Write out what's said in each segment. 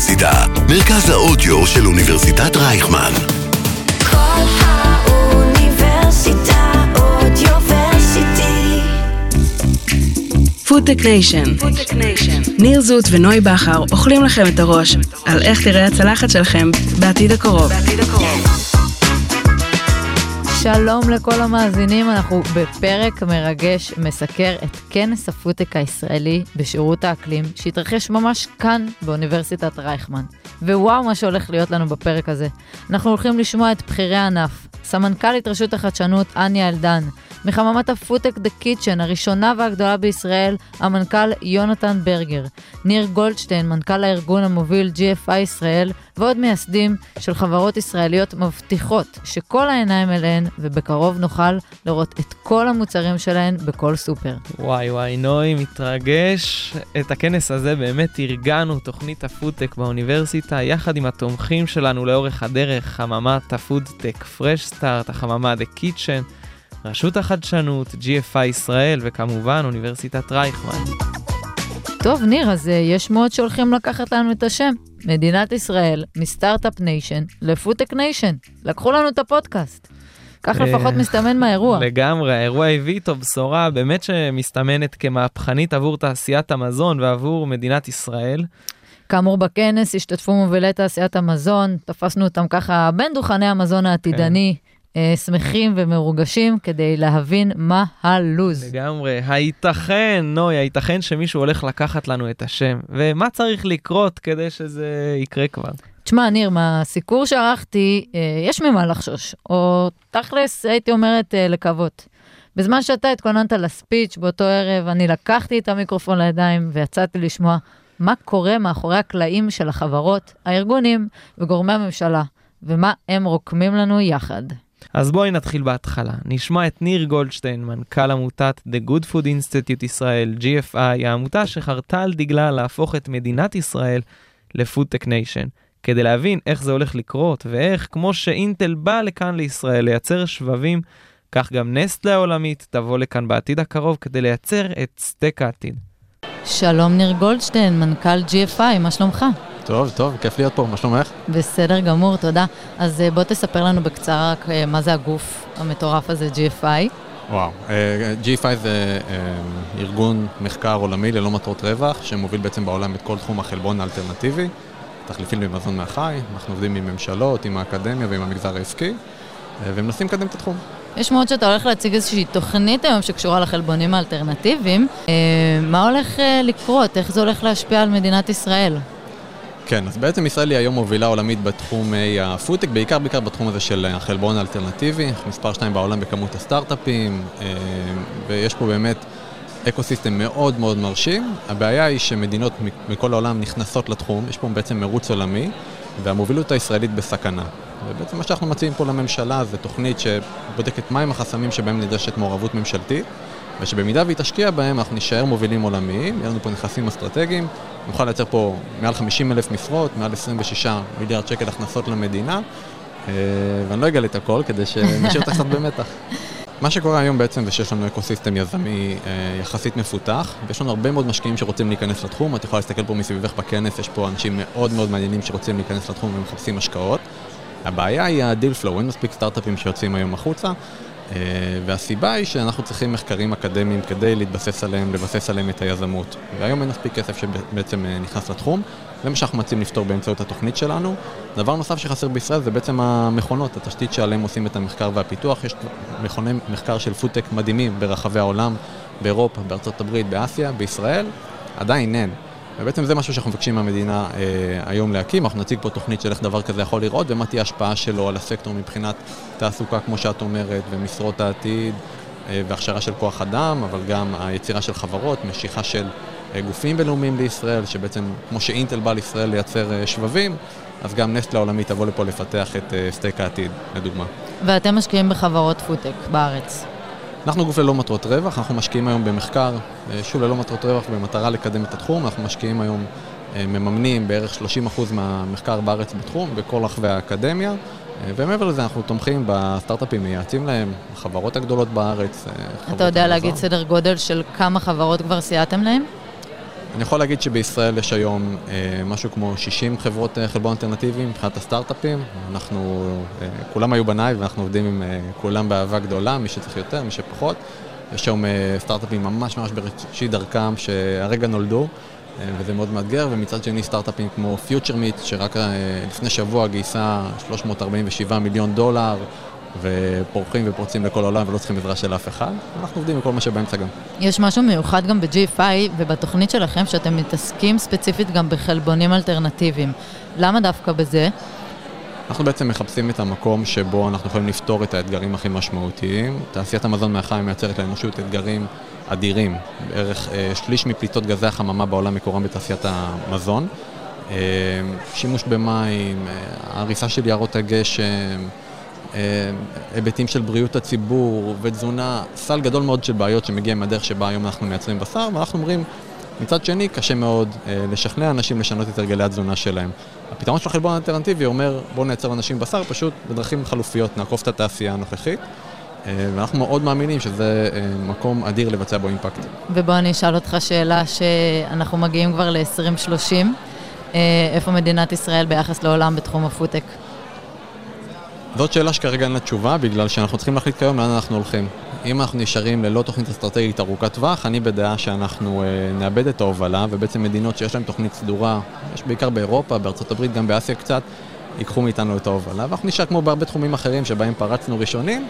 האוניברסיטה, מרכז האודיו של אוניברסיטת רייכמן. כל האוניברסיטה Audioversity. FoodTech Nation. ניר זוט ונוי בכר אוכלים לכם את הראש על איך תראה הצלחת שלכם בעתיד הקרוב. שלום לכל המאזינים, אנחנו בפרק מרגש מסקר את כנס הפודטק הישראלי בשירות האקלים, שהתרחש ממש כאן באוניברסיטת רייכמן. ווואו מה שהולך להיות לנו בפרק הזה. אנחנו הולכים לשמוע את בכירי הענף, סמנכ"לית רשות החדשנות אניה אלדן, מחממת הפודטק The Kitchen, הראשונה והגדולה בישראל, המנכ"ל יונתן ברגר, ניר גולדשטיין, מנכ"ל הארגון המוביל GFI ישראל, ועוד מייסדים של חברות ישראליות מבטיחות שכל העיניים אליהן, ובקרוב נוכל לראות את כל המוצרים שלהן בכל סופר. וואי וואי, נוי מתרגש. את הכנס הזה באמת ארגנו, תוכנית הפודטק באוניברסיטה, יחד עם התומכים שלנו לאורך הדרך, חממת הפודטק Fresh Start, החממה The Kitchen, רשות החדשנות, GFI ישראל, וכמובן אוניברסיטת רייכמן. טוב, ניר, אז אה, יש שמועות שהולכים לקחת לנו את השם. מדינת ישראל, מ Start-Up Nation ל FoodTech Nation. לקחו לנו את הפודקאסט. כך אה, לפחות מסתמן מהאירוע. לגמרי, האירוע הביא איתו בשורה באמת שמסתמנת כמהפכנית עבור תעשיית המזון ועבור מדינת ישראל. כאמור, בכנס השתתפו מובילי תעשיית המזון, תפסנו אותם ככה בין דוכני המזון העתידני, אה, שמחים ומרוגשים כדי להבין מה הלוז. לגמרי, הייתכן, נוי, הייתכן שמישהו הולך לקחת לנו את השם, ומה צריך לקרות כדי שזה יקרה כבר? תשמע, ניר, מהסיקור שערכתי, אה, יש ממה לחשוש, או תכלס, הייתי אומרת, אה, לקוות. בזמן שאתה התכוננת לספיץ' באותו ערב, אני לקחתי את המיקרופון לידיים ויצאתי לשמוע מה קורה מאחורי הקלעים של החברות, הארגונים וגורמי הממשלה, ומה הם רוקמים לנו יחד. אז בואי נתחיל בהתחלה. נשמע את ניר גולדשטיין, מנכ"ל עמותת The Good Food Institute ישראל, GFI, העמותה שחרתה על דגלה להפוך את מדינת ישראל ל FoodTech Nation. כדי להבין איך זה הולך לקרות, ואיך, כמו שאינטל באה לכאן לישראל לייצר שבבים, כך גם נסטלה העולמית תבוא לכאן בעתיד הקרוב כדי לייצר את סטייק העתיד. שלום, ניר גולדשטיין, מנכ"ל GFI, מה שלומך? טוב, טוב, כיף להיות פה, מה שלומך? בסדר גמור, תודה. אז אה, בוא תספר לנו בקצרה רק אה, מה זה הגוף המטורף הזה, GFI. וואו, אה, G5 זה אה, ארגון מחקר עולמי ללא מטרות רווח, שמוביל בעצם בעולם את כל תחום החלבון האלטרנטיבי, תחליפים במזון מהחי, אנחנו עובדים עם ממשלות, עם האקדמיה ועם המגזר העסקי, אה, ומנסים לקדם את התחום. יש מאוד שאתה הולך להציג איזושהי תוכנית היום שקשורה לחלבונים האלטרנטיביים. מה הולך לקרות? איך זה הולך להשפיע על מדינת ישראל? כן, אז בעצם ישראל היא היום מובילה עולמית בתחומי הפודטק, בעיקר בעיקר בתחום הזה של החלבון האלטרנטיבי, אנחנו מספר 2 בעולם בכמות הסטארט-אפים, אה, ויש פה באמת אקו-סיסטם מאוד מאוד מרשים. הבעיה היא שמדינות מכל העולם נכנסות לתחום, יש פה בעצם מרוץ עולמי, והמובילות הישראלית בסכנה. ובעצם מה שאנחנו מציעים פה לממשלה זה תוכנית שבודקת מהם החסמים שבהם נדרשת מעורבות ממשלתית, ושבמידה והיא תשקיע בהם אנחנו נישאר מובילים עולמיים, יהיה לנו פה נכסים אסטרטגיים, נוכל לייצר פה מעל 50 אלף משרות, מעל 26 מיליארד שקל הכנסות למדינה, אה, ואני לא אגלה את הכל כדי שנשאיר אותך קצת במתח. מה שקורה היום בעצם זה שיש לנו אקוסיסטם יזמי אה, יחסית מפותח, ויש לנו הרבה מאוד משקיעים שרוצים להיכנס לתחום, את יכולה להסתכל פה מסביבך בכנס, יש פה אנשים מאוד מאוד מעניינים שרוצים להיכנס לתחום ומחפשים השקעות. הבעיה היא ה deal flow, אין מספיק סטארט-אפים שיוצאים היום החוצה, והסיבה היא שאנחנו צריכים מחקרים אקדמיים כדי להתבסס עליהם, לבסס עליהם את היזמות. והיום אין מספיק כסף שבעצם אה, נכנס לתחום, זה מה שאנחנו מציעים לפתור באמצעות התוכנית שלנו. דבר נוסף שחסר בישראל זה בעצם המכונות, התשתית שעליהם עושים את המחקר והפיתוח. יש מכוני מחקר של פודטק מדהימים ברחבי העולם, באירופה, בארצות הברית, באסיה, בישראל, עדיין אין. ובעצם זה משהו שאנחנו מבקשים מהמדינה אה, היום להקים, אנחנו נציג פה תוכנית של איך דבר כזה יכול לראות ומה תהיה ההשפעה שלו על הסקטור מבחינת תעסוקה, כמו שאת אומרת, ומשרות העתיד, אה, והכשרה של כוח אדם, אבל גם היצירה של חברות, משיכה של אה, גופים בינלאומיים לישראל, שבעצם, כמו שאינטל בא לישראל לייצר אה, שבבים, אז גם נסטלה העולמית תבוא לפה לפתח את אה, סטייק העתיד, לדוגמה. ואתם משקיעים בחברות פודטק בארץ. אנחנו גוף ללא מטרות רווח, אנחנו משקיעים היום במחקר, אה, שוב ללא מטרות רווח במטרה לקדם את התחום, אנחנו משקיעים היום, אה, מממנים בערך 30% מהמחקר בארץ בתחום, בכל רחבי האקדמיה, אה, ומעבר לזה אנחנו תומכים בסטארט-אפים, מייעצים להם, החברות הגדולות בארץ. אתה יודע. להגיד סדר גודל של כמה חברות כבר סייעתם להם? אני יכול להגיד שבישראל יש היום אה, משהו כמו 60 חברות אה, חלבון אלטרנטיביים מבחינת הסטארט-אפים. אנחנו, אה, כולם היו בניי ואנחנו עובדים עם אה, כולם באהבה גדולה, מי שצריך יותר, מי שפחות. יש היום אה, סטארט-אפים ממש ממש בראשית דרכם שהרגע נולדו, אה, וזה מאוד מאתגר, ומצד שני סטארט-אפים כמו FutureMeet, שרק אה, לפני שבוע גייסה 347 מיליון דולר, ופורחים ופורצים לכל העולם ולא צריכים עזרה של אף אחד. אנחנו עובדים עם כל מה שבאמצע גם. יש משהו מיוחד גם ב-GFI ובתוכנית שלכם שאתם מתעסקים ספציפית גם בחלבונים אלטרנטיביים. למה דווקא בזה? אנחנו בעצם מחפשים את המקום שבו אנחנו יכולים לפתור את האתגרים הכי משמעותיים. תעשיית המזון מהחי מייצרת לאנושות אתגרים אדירים. בערך אה, שליש מפליטות גזי החממה בעולם מקורם בתעשיית המזון. אה, שימוש במים, אה, הריסה של יערות הגשם, אה, היבטים של בריאות הציבור ותזונה, סל גדול מאוד של בעיות שמגיע מהדרך שבה היום אנחנו מייצרים בשר, ואנחנו אומרים, מצד שני, קשה מאוד אה, לשכנע אנשים לשנות את הרגלי התזונה שלהם. הפתרון של החלבון האלטרנטיבי אומר, בואו נייצר לאנשים בשר פשוט בדרכים חלופיות, נעקוף את התעשייה הנוכחית. אה, ואנחנו מאוד מאמינים שזה אה, מקום אדיר לבצע בו אימפקט. ובוא אני אשאל אותך שאלה שאנחנו מגיעים כבר ל-2030. אה, איפה מדינת ישראל ביחס לעולם בתחום הפודטק? זאת שאלה שכרגע אין לה תשובה, בגלל שאנחנו צריכים להחליט כיום לאן אנחנו הולכים. אם אנחנו נשארים ללא תוכנית אסטרטגית ארוכת טווח, אני בדעה שאנחנו אה, נאבד את ההובלה, ובעצם מדינות שיש להן תוכנית סדורה, יש בעיקר באירופה, בארצות הברית, גם באסיה קצת, ייקחו מאיתנו את ההובלה, ואנחנו נשאר כמו בהרבה תחומים אחרים שבהם פרצנו ראשונים,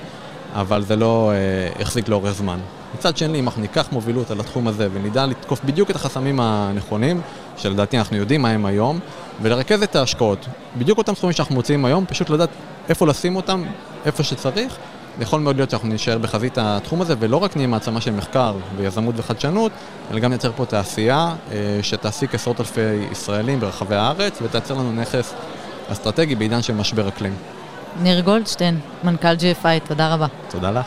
אבל זה לא אה, החזיק לאורך זמן. מצד שני, אם אנחנו ניקח מובילות על התחום הזה ונדע לתקוף בדיוק את החסמים הנכונים, שלדעתי אנחנו יודעים מה הם היום, ולרכז את ההשקעות, בדיוק אותם סכומים שאנחנו מוציאים היום, פשוט לדעת איפה לשים אותם, איפה שצריך. יכול מאוד להיות שאנחנו נשאר בחזית התחום הזה, ולא רק נהיה מעצמה של מחקר ויזמות וחדשנות, אלא גם נייצר פה תעשייה אה, שתעסיק עשרות אלפי ישראלים ברחבי הארץ, ותייצר לנו נכס אסטרטגי בעידן של משבר אקלים. ניר גולדשטיין, מנכ"ל GFI, תודה רבה. תודה לך.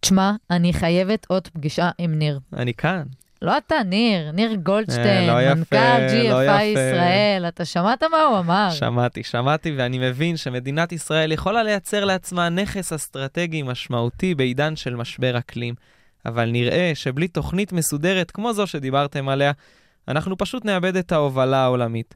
תשמע, אני חייבת עוד פגישה עם ניר. אני כאן. לא אתה, ניר, ניר גולדשטיין, אה, לא יפה, מנכ"ל לא GFI יפה. ישראל. אתה שמעת מה הוא אמר? שמעתי, שמעתי, ואני מבין שמדינת ישראל יכולה לייצר לעצמה נכס אסטרטגי משמעותי בעידן של משבר אקלים. אבל נראה שבלי תוכנית מסודרת כמו זו שדיברתם עליה, אנחנו פשוט נאבד את ההובלה העולמית.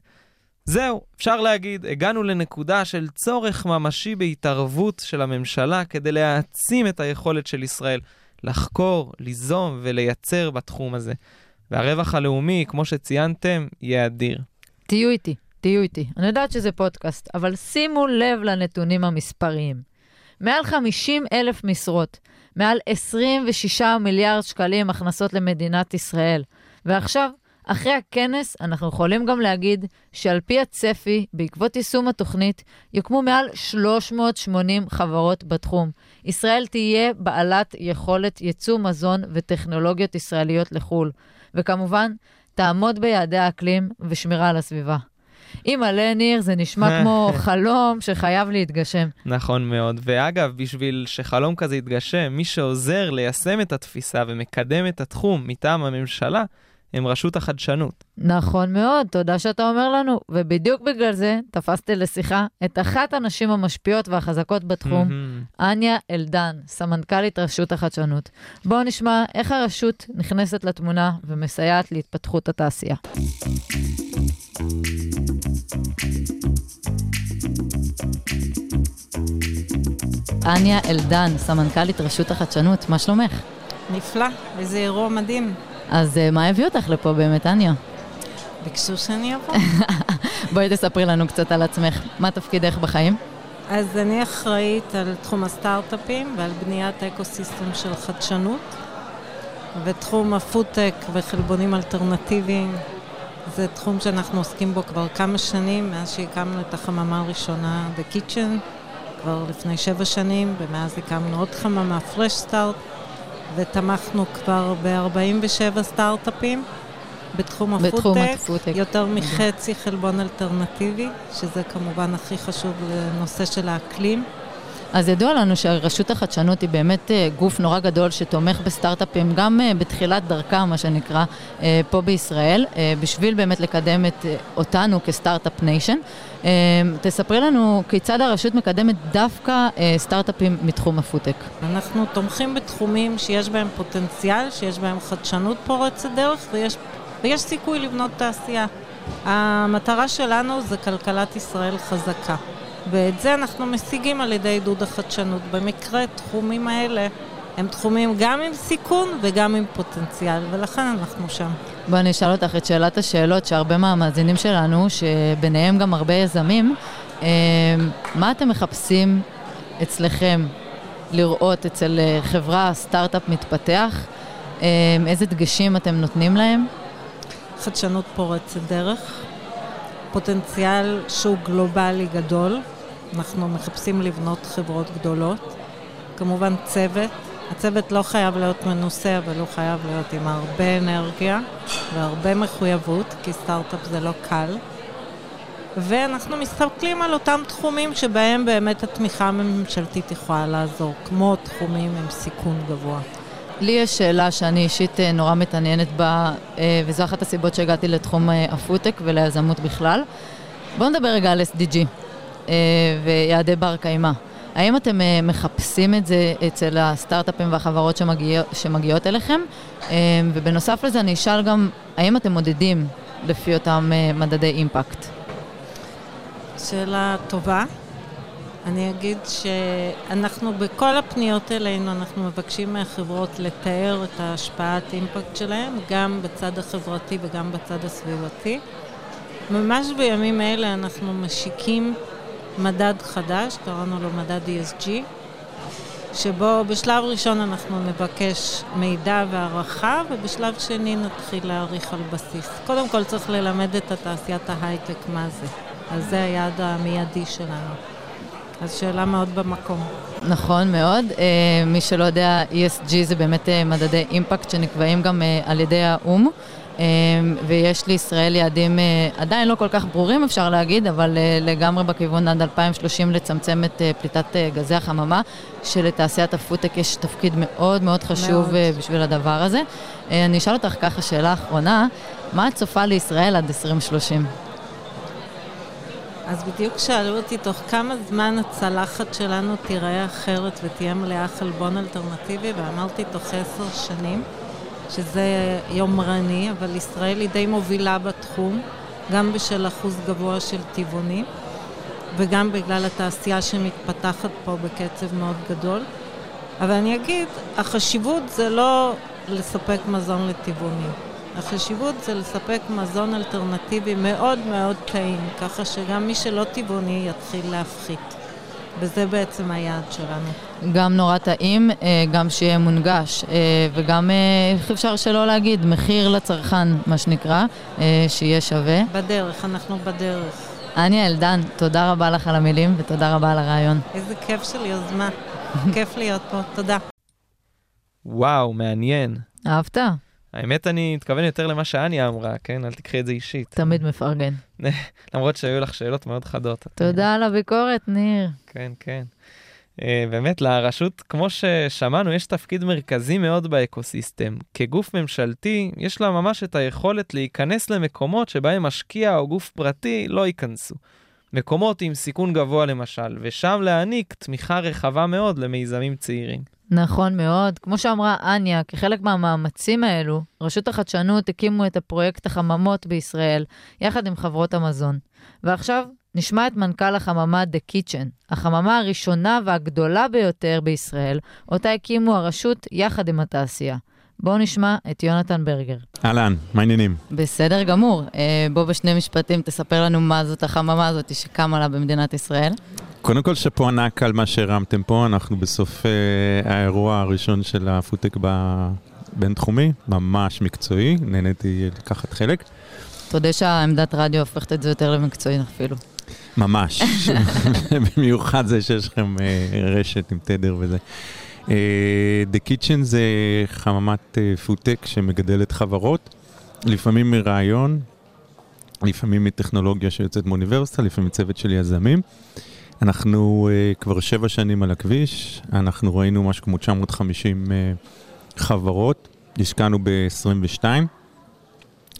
זהו, אפשר להגיד, הגענו לנקודה של צורך ממשי בהתערבות של הממשלה כדי להעצים את היכולת של ישראל לחקור, ליזום ולייצר בתחום הזה. והרווח הלאומי, כמו שציינתם, יהיה אדיר. תהיו איתי, תהיו איתי. אני יודעת שזה פודקאסט, אבל שימו לב לנתונים המספריים. מעל 50 אלף משרות, מעל 26 מיליארד שקלים הכנסות למדינת ישראל. ועכשיו, אחרי הכנס, אנחנו יכולים גם להגיד שעל פי הצפי, בעקבות יישום התוכנית, יוקמו מעל 380 חברות בתחום. ישראל תהיה בעלת יכולת ייצוא מזון וטכנולוגיות ישראליות לחו"ל. וכמובן, תעמוד ביעדי האקלים ושמירה על הסביבה. אימא'לה, ניר, זה נשמע כמו חלום שחייב להתגשם. נכון מאוד. ואגב, בשביל שחלום כזה יתגשם, מי שעוזר ליישם את התפיסה ומקדם את התחום מטעם הממשלה, הם רשות החדשנות. נכון מאוד, תודה שאתה אומר לנו. ובדיוק בגלל זה תפסתי לשיחה את אחת הנשים המשפיעות והחזקות בתחום. אניה אלדן, סמנכ"לית רשות החדשנות. בואו נשמע איך הרשות נכנסת לתמונה ומסייעת להתפתחות התעשייה. אניה אלדן, סמנכ"לית רשות החדשנות, מה שלומך? נפלא, איזה אירוע מדהים. אז אה, מה הביא אותך לפה באמת, אניה? ביקשו שאני אבוא. בואי תספרי לנו קצת על עצמך. מה תפקידך בחיים? אז אני אחראית על תחום הסטארט-אפים ועל בניית אקו-סיסטם של חדשנות. ותחום הפודטק וחלבונים אלטרנטיביים זה תחום שאנחנו עוסקים בו כבר כמה שנים, מאז שהקמנו את החממה הראשונה ב Kitchen, כבר לפני שבע שנים, ומאז הקמנו עוד חממה, Fresh Start, ותמכנו כבר ב-47 סטארט-אפים בתחום הפודטק. יותר מחצי חלבון אלטרנטיבי, שזה כמובן הכי חשוב לנושא של האקלים. אז ידוע לנו שרשות החדשנות היא באמת אה, גוף נורא גדול שתומך בסטארט-אפים, גם אה, בתחילת דרכם, מה שנקרא, אה, פה בישראל, בשביל באמת לקדם את אותנו כ Start-Up Nation. תספרי לנו כיצד הרשות מקדמת דווקא סטארט-אפים מתחום הפודטק. אנחנו תומכים בתחומים שיש בהם פוטנציאל, שיש בהם חדשנות פורצת דרך, ויש ויש סיכוי לבנות תעשייה. המטרה שלנו זה כלכלת ישראל חזקה, ואת זה אנחנו משיגים על ידי עידוד החדשנות. במקרה, תחומים האלה הם תחומים גם עם סיכון וגם עם פוטנציאל, ולכן אנחנו שם. בואי אני אשאל אותך את שאלת השאלות שהרבה מהמאזינים שלנו, שביניהם גם הרבה יזמים, אה, מה אתם מחפשים אצלכם לראות אצל אה, חברה, סטארט-אפ מתפתח? אה, איזה דגשים אתם נותנים להם? חדשנות פורצת דרך, פוטנציאל שוק גלובלי גדול, אנחנו מחפשים לבנות חברות גדולות, כמובן צוות, הצוות לא חייב להיות מנוסה, אבל הוא חייב להיות עם הרבה אנרגיה והרבה מחויבות, כי סטארט-אפ זה לא קל. ואנחנו מסתכלים על אותם תחומים שבהם באמת התמיכה הממשלתית יכולה לעזור, כמו תחומים עם סיכון גבוה. לי יש שאלה שאני אישית אה, נורא מתעניינת בה, אה, וזו אחת הסיבות שהגעתי לתחום אה, הפודטק וליזמות בכלל. בואו נדבר רגע על SDG ויעדי בר קיימא. האם אתם מחפשים את זה אצל הסטארט-אפים והחברות שמגיע, שמגיעות אליכם? ובנוסף לזה אני אשאל גם, האם אתם מודדים לפי אותם מדדי אימפקט? שאלה טובה. אני אגיד שאנחנו בכל הפניות אלינו, אנחנו מבקשים מהחברות לתאר את ההשפעת אימפקט שלהם, גם בצד החברתי וגם בצד הסביבתי. ממש בימים אלה אנחנו משיקים מדד חדש, קראנו לו מדד ESG, שבו בשלב ראשון אנחנו נבקש מידע והערכה, ובשלב שני נתחיל להעריך על בסיס. קודם כל צריך ללמד את התעשיית ההייטק מה זה. אז זה היעד המיידי שלנו. אז שאלה מאוד במקום. נכון מאוד. Uh, מי שלא יודע, ESG זה באמת uh, מדדי אימפקט שנקבעים גם uh, על ידי האו"ם. Um, ויש לישראל יעדים uh, עדיין לא כל כך ברורים, אפשר להגיד, אבל uh, לגמרי בכיוון עד 2030 לצמצם את uh, פליטת גזי החממה, שלתעשיית הפודטק יש תפקיד מאוד מאוד חשוב מאוד. בשביל הדבר הזה. אני אשאל אותך ככה שאלה אחרונה, מה את צופה לישראל עד 2030? אז בדיוק שאלו אותי תוך כמה זמן הצלחת שלנו תיראה אחרת ותהיה מלאה חלבון אלטרנטיבי, ואמרתי תוך עשר שנים, שזה יומרני, אבל ישראל היא די מובילה בתחום, גם בשל אחוז גבוה של טבעונים, וגם בגלל התעשייה שמתפתחת פה בקצב מאוד גדול. אבל אני אגיד, החשיבות זה לא לספק מזון לטבעונים. החשיבות זה לספק מזון אלטרנטיבי מאוד מאוד טעים, ככה שגם מי שלא טבעוני יתחיל להפחית. וזה בעצם היעד שלנו. גם נורא טעים, אה, גם שיהיה מונגש, אה, וגם, אה, איך אפשר שלא להגיד, מחיר לצרכן, מה שנקרא, שיהיה שווה. בדרך, אנחנו בדרך. אניה אלדן, תודה רבה לך על המילים ותודה רבה על הרעיון. איזה כיף של יוזמה. כיף להיות פה, תודה. וואו, מעניין. אהבת? האמת, אני מתכוון יותר למה שאניה אמרה, כן? אל תקחי את זה אישית. תמיד מפרגן. למרות שהיו לך שאלות מאוד חדות. תודה על הביקורת, ניר. כן, כן. Uh, באמת, לרשות, כמו ששמענו, יש תפקיד מרכזי מאוד באקוסיסטם. כגוף ממשלתי, יש לה ממש את היכולת להיכנס למקומות שבהם משקיע או גוף פרטי לא ייכנסו. מקומות עם סיכון גבוה למשל, ושם להעניק תמיכה רחבה מאוד למיזמים צעירים. נכון מאוד. כמו שאמרה אניה, כחלק מהמאמצים האלו, רשות החדשנות הקימו את הפרויקט החממות בישראל, יחד עם חברות המזון. ועכשיו נשמע את מנכ"ל החממה The Kitchen, החממה הראשונה והגדולה ביותר בישראל, אותה הקימו הרשות יחד עם התעשייה. בואו נשמע את יונתן ברגר. אהלן, מה העניינים? בסדר גמור. אה, בוא בשני משפטים תספר לנו מה זאת החממה הזאת שקמה לה במדינת ישראל. קודם כל שאפו ענק על מה שהרמתם פה, אנחנו בסוף אה, האירוע הראשון של הפודטק בבינתחומי, ממש מקצועי, נהניתי לקחת חלק. תודה שהעמדת רדיו הופכת את זה יותר למקצועי אפילו. ממש, במיוחד זה שיש לכם אה, רשת עם תדר וזה. אה, The Kitchen זה חממת אה, פודטק שמגדלת חברות, לפעמים מרעיון, לפעמים מטכנולוגיה שיוצאת מאוניברסיטה, לפעמים צוות של יזמים. אנחנו uh, כבר שבע שנים על הכביש, אנחנו ראינו משהו כמו 950 uh, חברות, השקענו ב-22.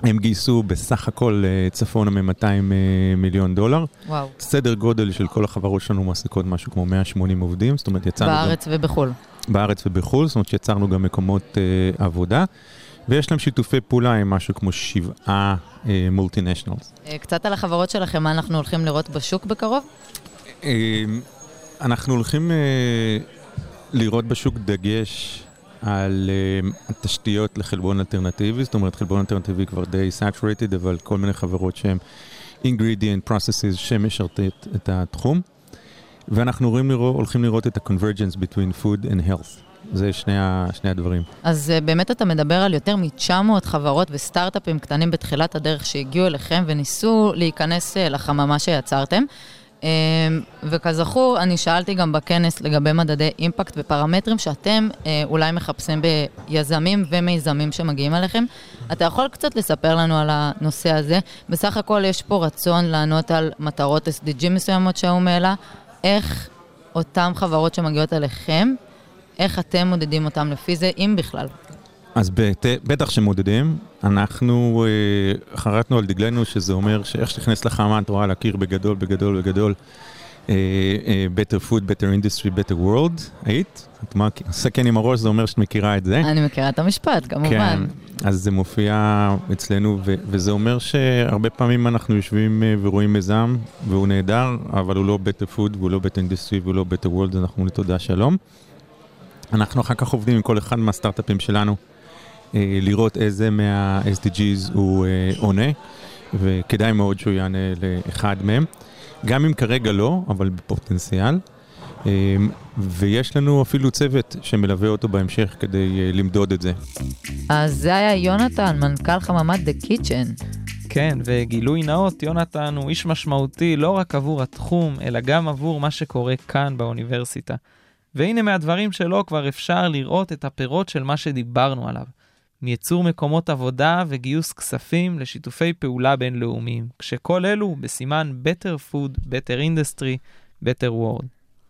הם גייסו בסך הכל uh, צפונה מ-200 uh, מיליון דולר. וואו. סדר גודל של כל החברות שלנו מעסיקות משהו כמו 180 עובדים, זאת אומרת יצרנו... בארץ גם... ובחו"ל. בארץ ובחו"ל, זאת אומרת שיצרנו גם מקומות uh, עבודה. ויש להם שיתופי פעולה עם משהו כמו שבעה מולטינשנלס. אה, קצת על החברות שלכם, מה אנחנו הולכים לראות בשוק בקרוב? אה, אנחנו הולכים אה, לראות בשוק דגש על אה, התשתיות לחלבון אלטרנטיבי, זאת אומרת חלבון אלטרנטיבי כבר די saturated, אבל כל מיני חברות שהן ingredient processes שמשרתות את התחום. ואנחנו לראות, הולכים לראות את ה-convergence between food and health. זה שני, ה, שני הדברים. אז אה, באמת אתה מדבר על יותר מ-900 חברות וסטארט-אפים קטנים בתחילת הדרך שהגיעו אליכם וניסו להיכנס אה, לחממה שיצרתם. אה, וכזכור, אני שאלתי גם בכנס לגבי מדדי אימפקט ופרמטרים שאתם אולי מחפשים ביזמים ומיזמים שמגיעים אליכם. אתה יכול קצת לספר לנו על הנושא הזה? בסך הכל יש פה רצון לענות על מטרות SDG מסוימות שהאו"ם העלה. איך אותן חברות שמגיעות אליכם, איך אתם מודדים אותם לפי זה, אם בכלל? אז בת, בטח שמודדים, אנחנו אה, חרטנו על דגלנו שזה אומר שאיך שתכנס לחמה את רואה להכיר בגדול, בגדול, בגדול. אה, אה, better food, better industry, better world, היית? את מה, סכן עם הראש זה אומר שאת מכירה את זה. אני מכירה את המשפט, כמובן. כן, אז זה מופיע אצלנו, ו- וזה אומר שהרבה פעמים אנחנו יושבים אה, ורואים מיזם, והוא נהדר, אבל הוא לא better food, והוא לא better industry, והוא לא better world, אז אנחנו אומרים תודה שלום. אנחנו אחר כך עובדים עם כל אחד מהסטארט-אפים שלנו, לראות איזה מה-SDGs הוא עונה, וכדאי מאוד שהוא יענה לאחד מהם. גם אם כרגע לא, אבל בפוטנציאל. אה, ויש לנו אפילו צוות שמלווה אותו בהמשך כדי אה, למדוד את זה. אז זה היה יונתן, מנכ"ל חממת The Kitchen. כן, וגילוי נאות, יונתן הוא איש משמעותי לא רק עבור התחום, אלא גם עבור מה שקורה כאן באוניברסיטה. והנה מהדברים שלו כבר אפשר לראות את הפירות של מה שדיברנו עליו. מייצור מקומות עבודה וגיוס כספים לשיתופי פעולה בינלאומיים, כשכל אלו בסימן Better Food, Better Industry, Better World.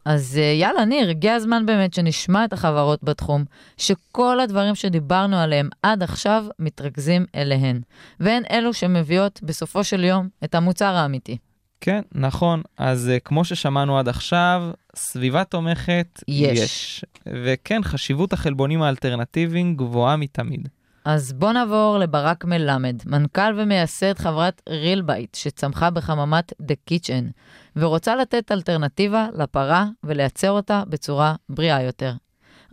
אז אה, יאללה, ניר, הגיע הזמן באמת שנשמע את החברות בתחום, שכל הדברים שדיברנו עליהם עד עכשיו מתרכזים אליהן, והן אלו שמביאות בסופו של יום את המוצר האמיתי. כן, נכון. אז uh, כמו ששמענו עד עכשיו, סביבה תומכת יש. יש. וכן, חשיבות החלבונים האלטרנטיביים גבוהה מתמיד. אז בוא נעבור לברק מלמד, מנכ"ל ומייסד חברת רילבייט, שצמחה בחממת The Kitchen, ורוצה לתת אלטרנטיבה לפרה ולייצר אותה בצורה בריאה יותר.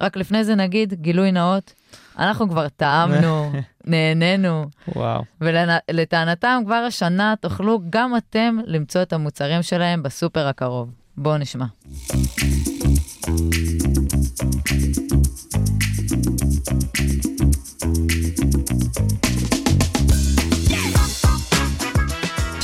רק לפני זה נגיד, גילוי נאות, אנחנו כבר טעמנו, נהנינו, וואו. ולטענתם כבר השנה תוכלו גם אתם למצוא את המוצרים שלהם בסופר הקרוב. בואו נשמע.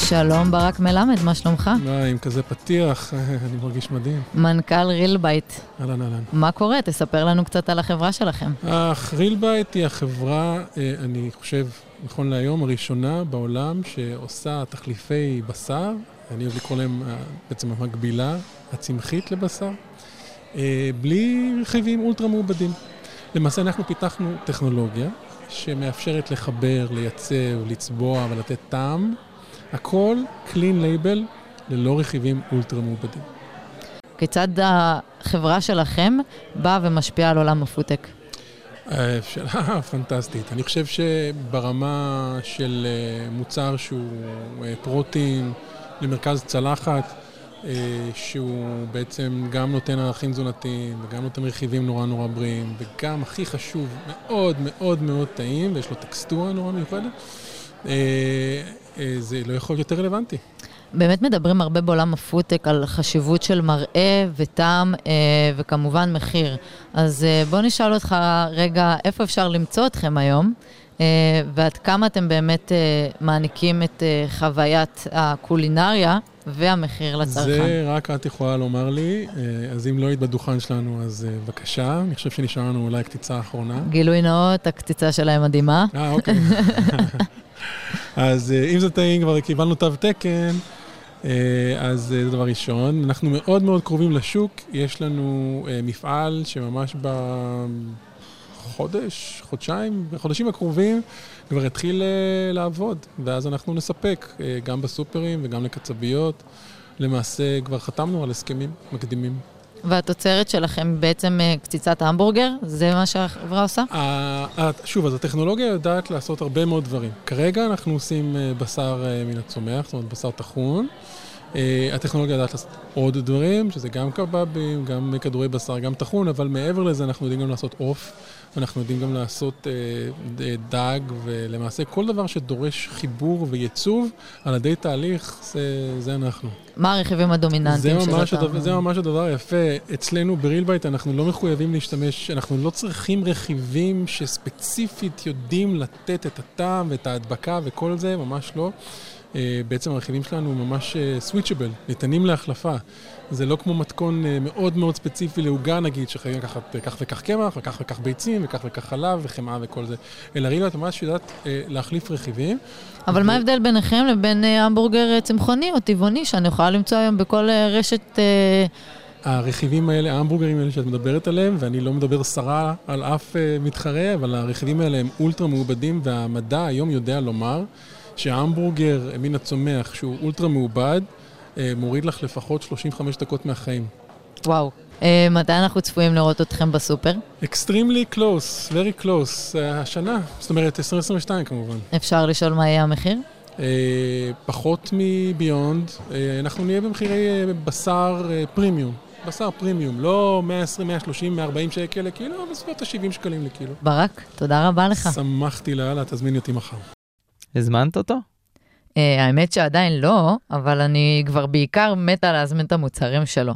שלום ברק מלמד, מה שלומך? מה, עם כזה פתיח, אני מרגיש מדהים. מנכ"ל רילבייט, אהלן אהלן. מה קורה? תספר לנו קצת על החברה שלכם. רילבייט היא החברה, אה, אני חושב, נכון להיום, הראשונה בעולם שעושה תחליפי בשר, אני אוהב לקרוא להם אה, בעצם המקבילה הצמחית לבשר, אה, בלי רכיבים אולטרה מעובדים. למעשה אנחנו פיתחנו טכנולוגיה שמאפשרת לחבר, לייצר, לצבוע ולתת טעם, הכל clean label ללא רכיבים אולטרה מעובדים. כיצד החברה שלכם באה ומשפיעה על עולם הפודטק? אה, שאלה פנטסטית. אני חושב שברמה של אה, מוצר שהוא אה, פרוטין למרכז צלחת, שהוא בעצם גם נותן ערכים תזונתיים וגם נותן רכיבים נורא נורא בריאים, וגם הכי חשוב, מאוד מאוד מאוד טעים, ויש לו טקסטורה נורא מיוחדת, זה לא יכול להיות יותר רלוונטי. באמת מדברים הרבה בעולם הפודטק על חשיבות של מראה וטעם אה, וכמובן מחיר. אז אה, בוא נשאל אותך רגע, איפה אפשר למצוא אתכם היום? אה, ועד כמה אתם באמת אה, מעניקים את אה, חוויית הקולינריה והמחיר לצרכן? זה רק את יכולה לומר לי, אה, אז אם לא היית בדוכן שלנו, אז אה, בבקשה. אני חושב שנשאר לנו אולי קציצה אחרונה. גילוי נאות, הקציצה שלהם מדהימה. אה, אוקיי. אז אה, אם זה טעים, כבר קיבלנו תו תקן, אז זה דבר ראשון. אנחנו מאוד מאוד קרובים לשוק, יש לנו מפעל שממש בחודש, חודשיים, בחודשים הקרובים כבר יתחיל אה, לעבוד, ואז אנחנו נספק אה, גם בסופרים וגם לקצביות. למעשה כבר חתמנו על הסכמים מקדימים. והתוצרת שלכם בעצם אה, קציצת המבורגר? זה מה שהחברה עושה? שוב, אז הטכנולוגיה יודעת לעשות הרבה מאוד דברים. כרגע אנחנו עושים בשר מן הצומח, זאת אומרת בשר טחון. הטכנולוגיה יודעת לעשות עוד דברים, שזה גם קבבים, גם כדורי בשר, גם טחון, אבל מעבר לזה אנחנו יודעים גם לעשות עוף, אנחנו יודעים גם לעשות אה, דג, ולמעשה כל דבר שדורש חיבור וייצוב על ידי תהליך, זה, זה אנחנו. מה הרכיבים הדומיננטיים של אותם? הדבר, זה ממש הדבר היפה. אצלנו ברילבייט אנחנו לא מחויבים להשתמש, אנחנו לא צריכים רכיבים שספציפית יודעים לתת את הטעם ואת ההדבקה וכל זה, ממש לא. אה, בעצם הרכיבים שלנו ממש switchable, ניתנים להחלפה. זה לא כמו מתכון אה, מאוד מאוד ספציפי לעוגה נגיד, שחייבים לקחת אה, כך וכך קמח, וכך וכך ביצים, וכך וכך חלב וחמאה וכל זה. אלא רילבייט ממש יודעת אה, להחליף רכיבים. אבל מה ההבדל ביניכם לבין המבורגר צמחוני או טבעוני, שאני יכולה למצוא היום בכל רשת... הרכיבים האלה, ההמבורגרים האלה שאת מדברת עליהם, ואני לא מדבר סרה על אף מתחרה, אבל הרכיבים האלה הם אולטרה מעובדים, והמדע היום יודע לומר שההמבורגר מן הצומח, שהוא אולטרה מעובד, מוריד לך לפחות 35 דקות מהחיים. וואו. אה, מתי אנחנו צפויים לראות אתכם בסופר? extremely close, very close, uh, השנה, זאת אומרת 2022 כמובן. אפשר לשאול מה יהיה המחיר? Uh, פחות מביונד, uh, אנחנו נהיה במחירי uh, בשר uh, פרימיום. בשר פרימיום, לא 120, 130, 140 שקל לקילו, אבל בסביבות ה-70 שקלים לקילו. ברק, תודה רבה לך. שמחתי לאללה, תזמיני אותי מחר. הזמנת אותו? אה, האמת שעדיין לא, אבל אני כבר בעיקר מתה להזמין את המוצרים שלו.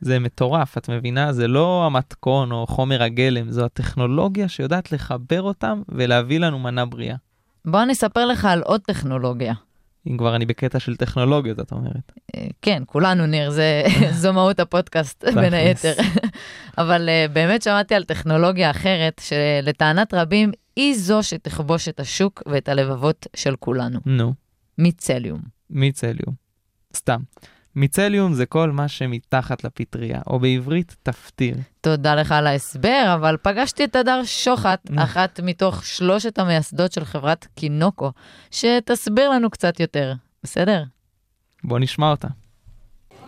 זה מטורף, את מבינה? זה לא המתכון או חומר הגלם, זו הטכנולוגיה שיודעת לחבר אותם ולהביא לנו מנה בריאה. בוא אני אספר לך על עוד טכנולוגיה. אם כבר אני בקטע של טכנולוגיות, את אומרת. אה, כן, כולנו ניר, זה, זו מהות הפודקאסט בין היתר. אבל אה, באמת שמעתי על טכנולוגיה אחרת, שלטענת רבים היא זו שתכבוש את השוק ואת הלבבות של כולנו. נו, מיצליום. מיצליום. סתם. מיצליום זה כל מה שמתחת לפטריה, או בעברית תפטיר. תודה לך על ההסבר, אבל פגשתי את הדר שוחט, אה. אחת מתוך שלושת המייסדות של חברת קינוקו, שתסביר לנו קצת יותר, בסדר? בוא נשמע אותה.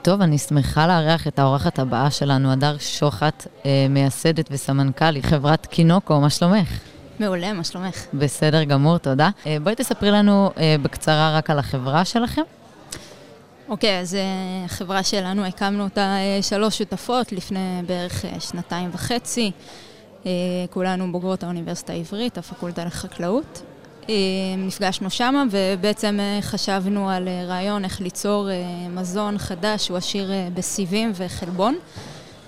טוב, אני שמחה לארח את האורחת הבאה שלנו, הדר שוחט, אה, מייסדת וסמנכ"לית חברת קינוקו, מה שלומך? מעולה, מה שלומך? בסדר גמור, תודה. אה, בואי תספרי לנו אה, בקצרה רק על החברה שלכם. אוקיי, אז אה, החברה שלנו, הקמנו אותה שלוש שותפות לפני בערך שנתיים וחצי. כולנו בוגרות האוניברסיטה העברית, הפקולטה לחקלאות. נפגשנו שמה ובעצם חשבנו על רעיון איך ליצור מזון חדש שהוא עשיר בסיבים וחלבון.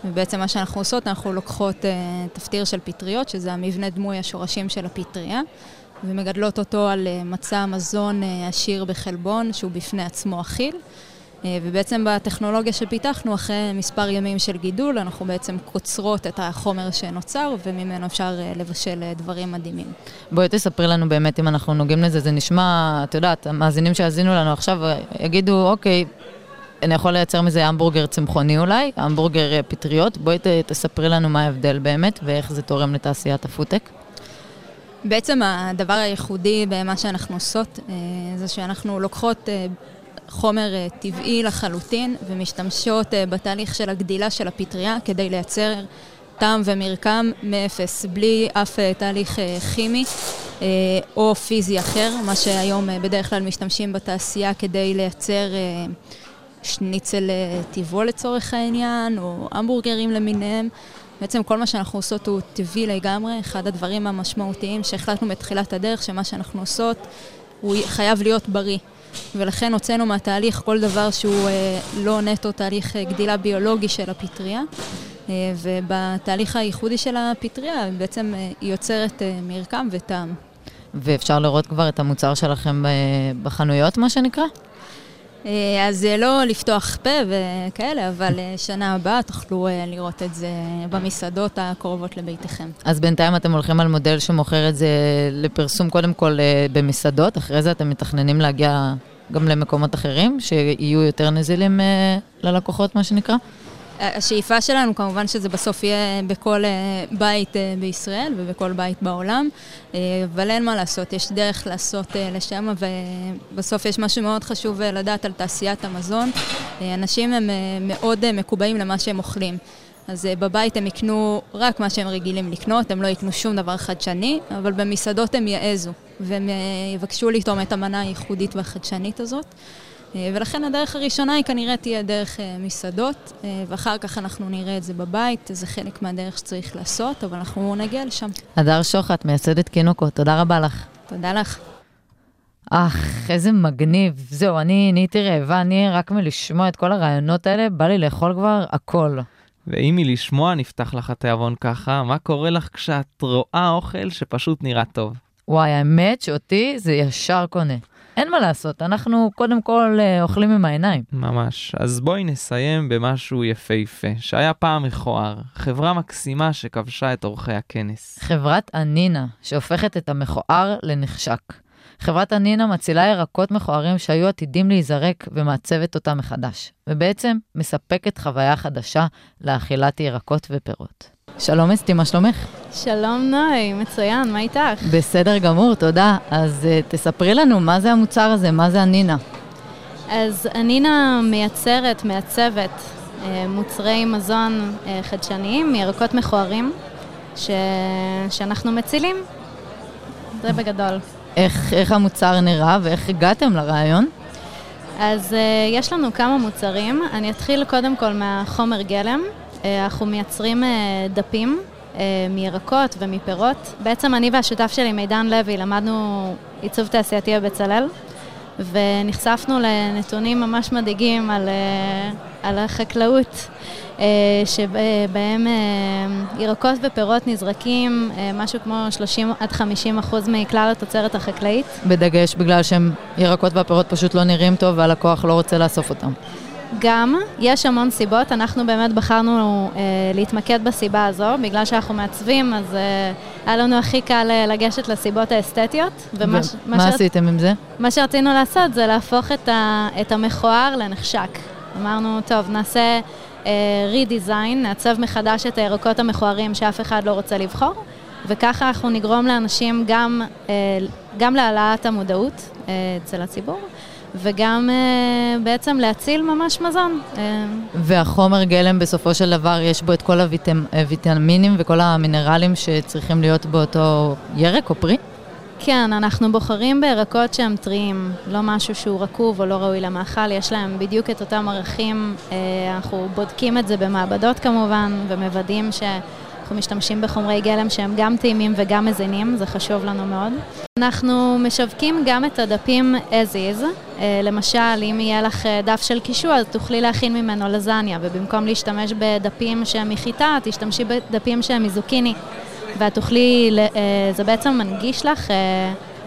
ובעצם מה שאנחנו עושות, אנחנו לוקחות אה, תפטיר של פטריות, שזה המבנה דמוי השורשים של הפטריה, ומגדלות אותו על אה, מצע מזון אה, עשיר בחלבון, שהוא בפני עצמו אכיל. אה, ובעצם בטכנולוגיה שפיתחנו, אחרי מספר ימים של גידול, אנחנו בעצם קוצרות את החומר שנוצר, וממנו אפשר אה, לבשל אה, דברים מדהימים. בואי תספרי לנו באמת אם אנחנו נוגעים לזה, זה נשמע, את יודעת, המאזינים שיאזינו לנו עכשיו יגידו, אוקיי, אני יכול לייצר מזה המבורגר צמחוני אולי, המבורגר אה, פטריות, בואי ת, תספרי לנו מה ההבדל באמת ואיך זה תורם לתעשיית הפודטק. בעצם הדבר הייחודי במה שאנחנו עושות, אה, זה שאנחנו לוקחות אה, חומר טבעי לחלוטין ומשתמשות בתהליך של הגדילה של הפטריה כדי לייצר טעם ומרקם מאפס, בלי אף תהליך כימי או פיזי אחר, מה שהיום בדרך כלל משתמשים בתעשייה כדי לייצר שניצל אה, טבעו לצורך העניין, או המבורגרים למיניהם. בעצם כל מה שאנחנו עושות הוא טבעי לגמרי. אחד הדברים המשמעותיים שהחלטנו בתחילת הדרך, שמה שאנחנו עושות הוא חייב להיות בריא. ולכן הוצאנו מהתהליך כל דבר שהוא אה, לא נטו תהליך אה, גדילה ביולוגי של הפטריה. אה, ובתהליך הייחודי של הפטריה בעצם אה, יוצרת אה, מרקם וטעם. ואפשר לראות כבר את המוצר שלכם אה, בחנויות, מה שנקרא? אה, אז אה, לא לפתוח פה וכאלה, אבל אה, שנה הבאה תוכלו לראות את זה במסעדות הקרובות לביתכם. אז בינתיים אתם הולכים על מודל שמוכר את זה לפרסום קודם כל במסעדות, אחרי זה אתם מתכננים להגיע גם למקומות אחרים, שיהיו יותר נזילים ללקוחות, מה שנקרא? השאיפה שלנו כמובן שזה בסוף יהיה בכל אה, בית אה, בישראל ובכל בית בעולם, אה, אבל אין מה לעשות, יש דרך לעשות לשם, ובסוף יש משהו מאוד חשוב לדעת על תעשיית המזון. אנשים הם מאוד מקובעים למה שהם אוכלים. אז בבית הם יקנו רק מה שהם רגילים לקנות, הם לא יקנו שום דבר חדשני, אבל במסעדות הם יעזו, והם יבקשו לטעום את המנה הייחודית והחדשנית הזאת. אה, ולכן הדרך הראשונה היא כנראה תהיה דרך אה, מסעדות, אה, ואחר כך אנחנו נראה את זה בבית, זה חלק מהדרך שצריך לעשות, אבל אנחנו נגיע לשם. הדר שוחט, מייסדת קינוקו, תודה רבה לך. תודה לך. אך, איזה מגניב. זהו, אני נהייתי רעבה, אני רק מלשמוע את כל הרעיונות האלה, בא לי לאכול כבר הכל. ואם מלשמוע נפתח לך התיאבון ככה, מה קורה לך כשאת רואה אוכל שפשוט נראה טוב? וואי, האמת שאותי זה ישר קונה. אין מה לעשות, אנחנו קודם כל אה, אוכלים עם העיניים. ממש. אז בואי נסיים במשהו יפהפה, שהיה פעם מכוער, חברה מקסימה שכבשה את אורחי הכנס. חברת אנינה, שהופכת את המכוער לנחשק. חברת אנינה מצילה ירקות מכוערים שהיו עתידים להיזרק ומעצבת אותם מחדש, ובעצם מספקת חוויה חדשה לאכילת ירקות ופירות. שלום אסתי, מה שלומך? שלום נוי, מצוין, מה איתך? בסדר גמור, תודה. אז uh, תספרי לנו, מה זה המוצר הזה? מה זה אנינה? אז אנינה מייצרת, מעצבת אה, מוצרי מזון אה, חדשניים מירקות מכוערים ש... שאנחנו מצילים. זה בגדול. איך, איך המוצר נראה ואיך הגעתם לרעיון? אז אה, יש לנו כמה מוצרים. אני אתחיל קודם כל מהחומר גלם. אה, אנחנו מייצרים אה, דפים אה, מירקות ומפירות. בעצם אני והשותף שלי, מידן לוי, למדנו עיצוב תעשייתי בבצלאל, ונחשפנו לנתונים ממש מדאיגים על, על החקלאות, שבהם ירקות ופירות נזרקים משהו כמו 30 עד 50 אחוז מכלל התוצרת החקלאית. בדגש בגלל שהם ירקות והפירות פשוט לא נראים טוב והלקוח לא רוצה לאסוף אותם. גם, יש המון סיבות, אנחנו באמת בחרנו אה, להתמקד בסיבה הזו, בגלל שאנחנו מעצבים, אז אה, היה לנו הכי קל אה, לגשת לסיבות האסתטיות. ומה ש- ומה שרצ- עשיתם עם זה? מה שרצינו לעשות זה להפוך את, ה, את המכוער לנחשק. אמרנו, טוב, נעשה אה, redesign, נעצב מחדש את הירקות המכוערים שאף אחד לא רוצה לבחור, וככה אנחנו נגרום לאנשים גם, אה, גם להעלאת המודעות אה, אצל הציבור, וגם אה, בעצם להציל ממש מזון. אה, והחומר גלם בסופו של דבר יש בו את כל הוויטמינים וכל המינרלים שצריכים להיות באותו ירק או פרי? כן, אנחנו בוחרים בירקות שהם טריים, לא משהו שהוא רקוב או לא ראוי למאכל, יש להם בדיוק את אותם ערכים. אה, אנחנו בודקים את זה במעבדות כמובן, ומוודאים שאנחנו משתמשים בחומרי גלם שהם גם טעימים וגם מזינים, זה חשוב לנו מאוד. אנחנו משווקים גם את הדפים as is, אה, למשל, אם יהיה לך אה, דף של קישוע, אז תוכלי להכין ממנו לזניה, ובמקום להשתמש בדפים שהם מחיטה, תשתמשי בדפים שהם מזוקיני. ואת תוכלי, אה, זה בעצם מנגיש לך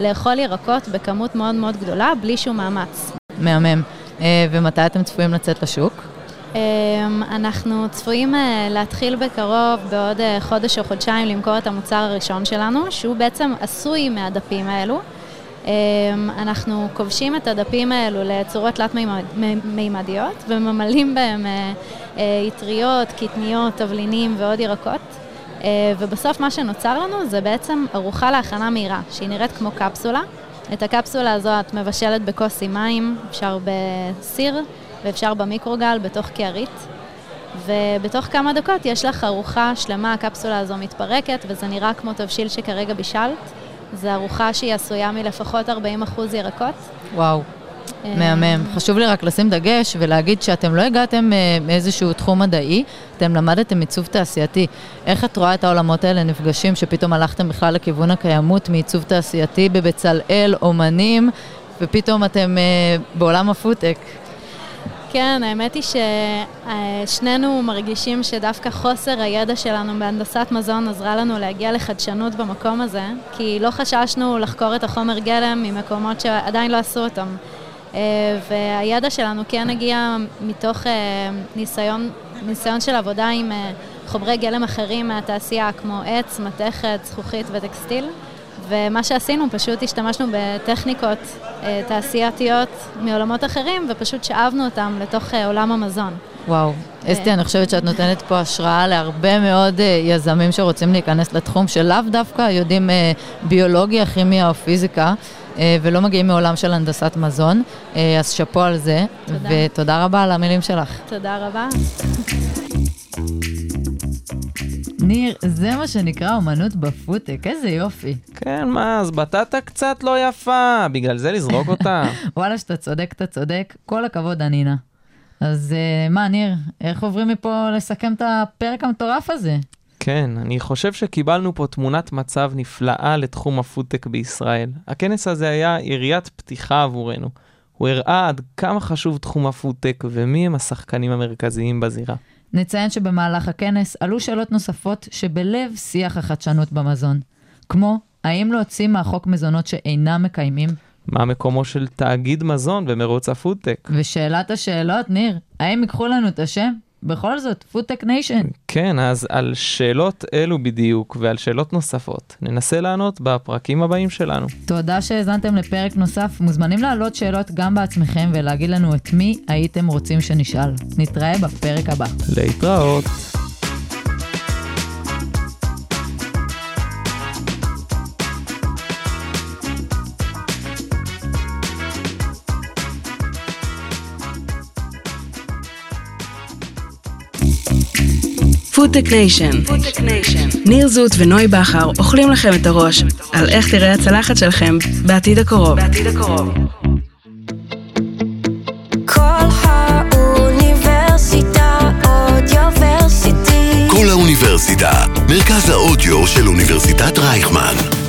לאכול ירקות בכמות מאוד מאוד גדולה, בלי שום מאמץ. מהמם. ומתי אתם צפויים לצאת לשוק? אה, אנחנו צפויים אה, להתחיל בקרוב, בעוד אה, חודש או חודשיים, למכור את המוצר הראשון שלנו, שהוא בעצם עשוי מהדפים האלו. אה, אנחנו כובשים את הדפים האלו לצורות תלת-מימדיות וממלאים בהם אה, אטריות, קטניות, תבלינים ועוד ירקות. ובסוף מה שנוצר לנו זה בעצם ארוחה להכנה מהירה, שהיא נראית כמו קפסולה. את הקפסולה הזו את מבשלת בכוס עם מים, אפשר בסיר ואפשר במיקרוגל בתוך קערית. ובתוך כמה דקות יש לך ארוחה שלמה, הקפסולה הזו מתפרקת, וזה נראה כמו תבשיל שכרגע בישלת. זו ארוחה שהיא עשויה מלפחות 40% ירקות. וואו, אה, מהמם. חשוב לי רק לשים דגש ולהגיד שאתם לא הגעתם אה, מאיזשהו תחום מדעי, אתם למדתם עיצוב תעשייתי. איך את רואה את העולמות האלה נפגשים, שפתאום הלכתם בכלל לכיוון הקיימות מעיצוב תעשייתי בבצלאל, אומנים, ופתאום אתם אה, בעולם הפודטק. כן, האמת היא ששנינו מרגישים שדווקא חוסר הידע שלנו בהנדסת מזון עזרה לנו להגיע לחדשנות במקום הזה, כי לא חששנו לחקור את החומר גלם ממקומות שעדיין לא עשו אותם. אה, והידע שלנו כן הגיע מתוך אה, ניסיון, ניסיון של עבודה עם אה, חומרי גלם אחרים מהתעשייה, כמו עץ, מתכת, זכוכית וטקסטיל. ומה שעשינו, פשוט השתמשנו בטכניקות אה, תעשייתיות מעולמות אחרים, ופשוט שאבנו אותם לתוך אה, עולם המזון. וואו. אסתי, אני חושבת שאת נותנת פה השראה להרבה מאוד אה, יזמים שרוצים להיכנס לתחום, שלאו דווקא יודעים אה, ביולוגיה, כימיה או פיזיקה, אה, ולא מגיעים מעולם של הנדסת מזון. אה, אז שאפו על זה, תודה. ותודה רבה על המילים שלך. תודה רבה. ניר, זה מה שנקרא אומנות בפודטק, איזה יופי. כן, מה, אז בטטה קצת לא יפה, בגלל זה לזרוק אותה. וואלה, שאתה צודק, אתה צודק. כל הכבוד, אנינה. אז אה, מה, ניר, איך עוברים מפה לסכם את הפרק המטורף הזה? כן, אני חושב שקיבלנו פה תמונת מצב נפלאה לתחום הפודטק בישראל. הכנס הזה היה יריית פתיחה עבורנו. הוא הראה עד כמה חשוב תחום הפודטק ומי הם השחקנים המרכזיים בזירה. נציין שבמהלך הכנס עלו שאלות נוספות שבלב שיח החדשנות במזון. כמו, האם להוציא מהחוק מזונות שאינם מקיימים? מה מקומו של תאגיד מזון במרוץ הפודטק? ושאלת השאלות, ניר, האם ייקחו לנו את השם? בכל זאת, FoodTech Nation. כן, אז על שאלות אלו בדיוק ועל שאלות נוספות ננסה לענות בפרקים הבאים שלנו. תודה שהאזנתם לפרק נוסף. מוזמנים להעלות שאלות גם בעצמכם ולהגיד לנו את מי הייתם רוצים שנשאל. נתראה בפרק הבא. להתראות. FoodTech Nation. ניר זוט ונוי בכר אוכלים לכם את הראש על איך תראה הצלחת שלכם בעתיד הקרוב. קול האוניברסיטה Audioversity. קול האוניברסיטה, מרכז האודיו של אוניברסיטת רייכמן.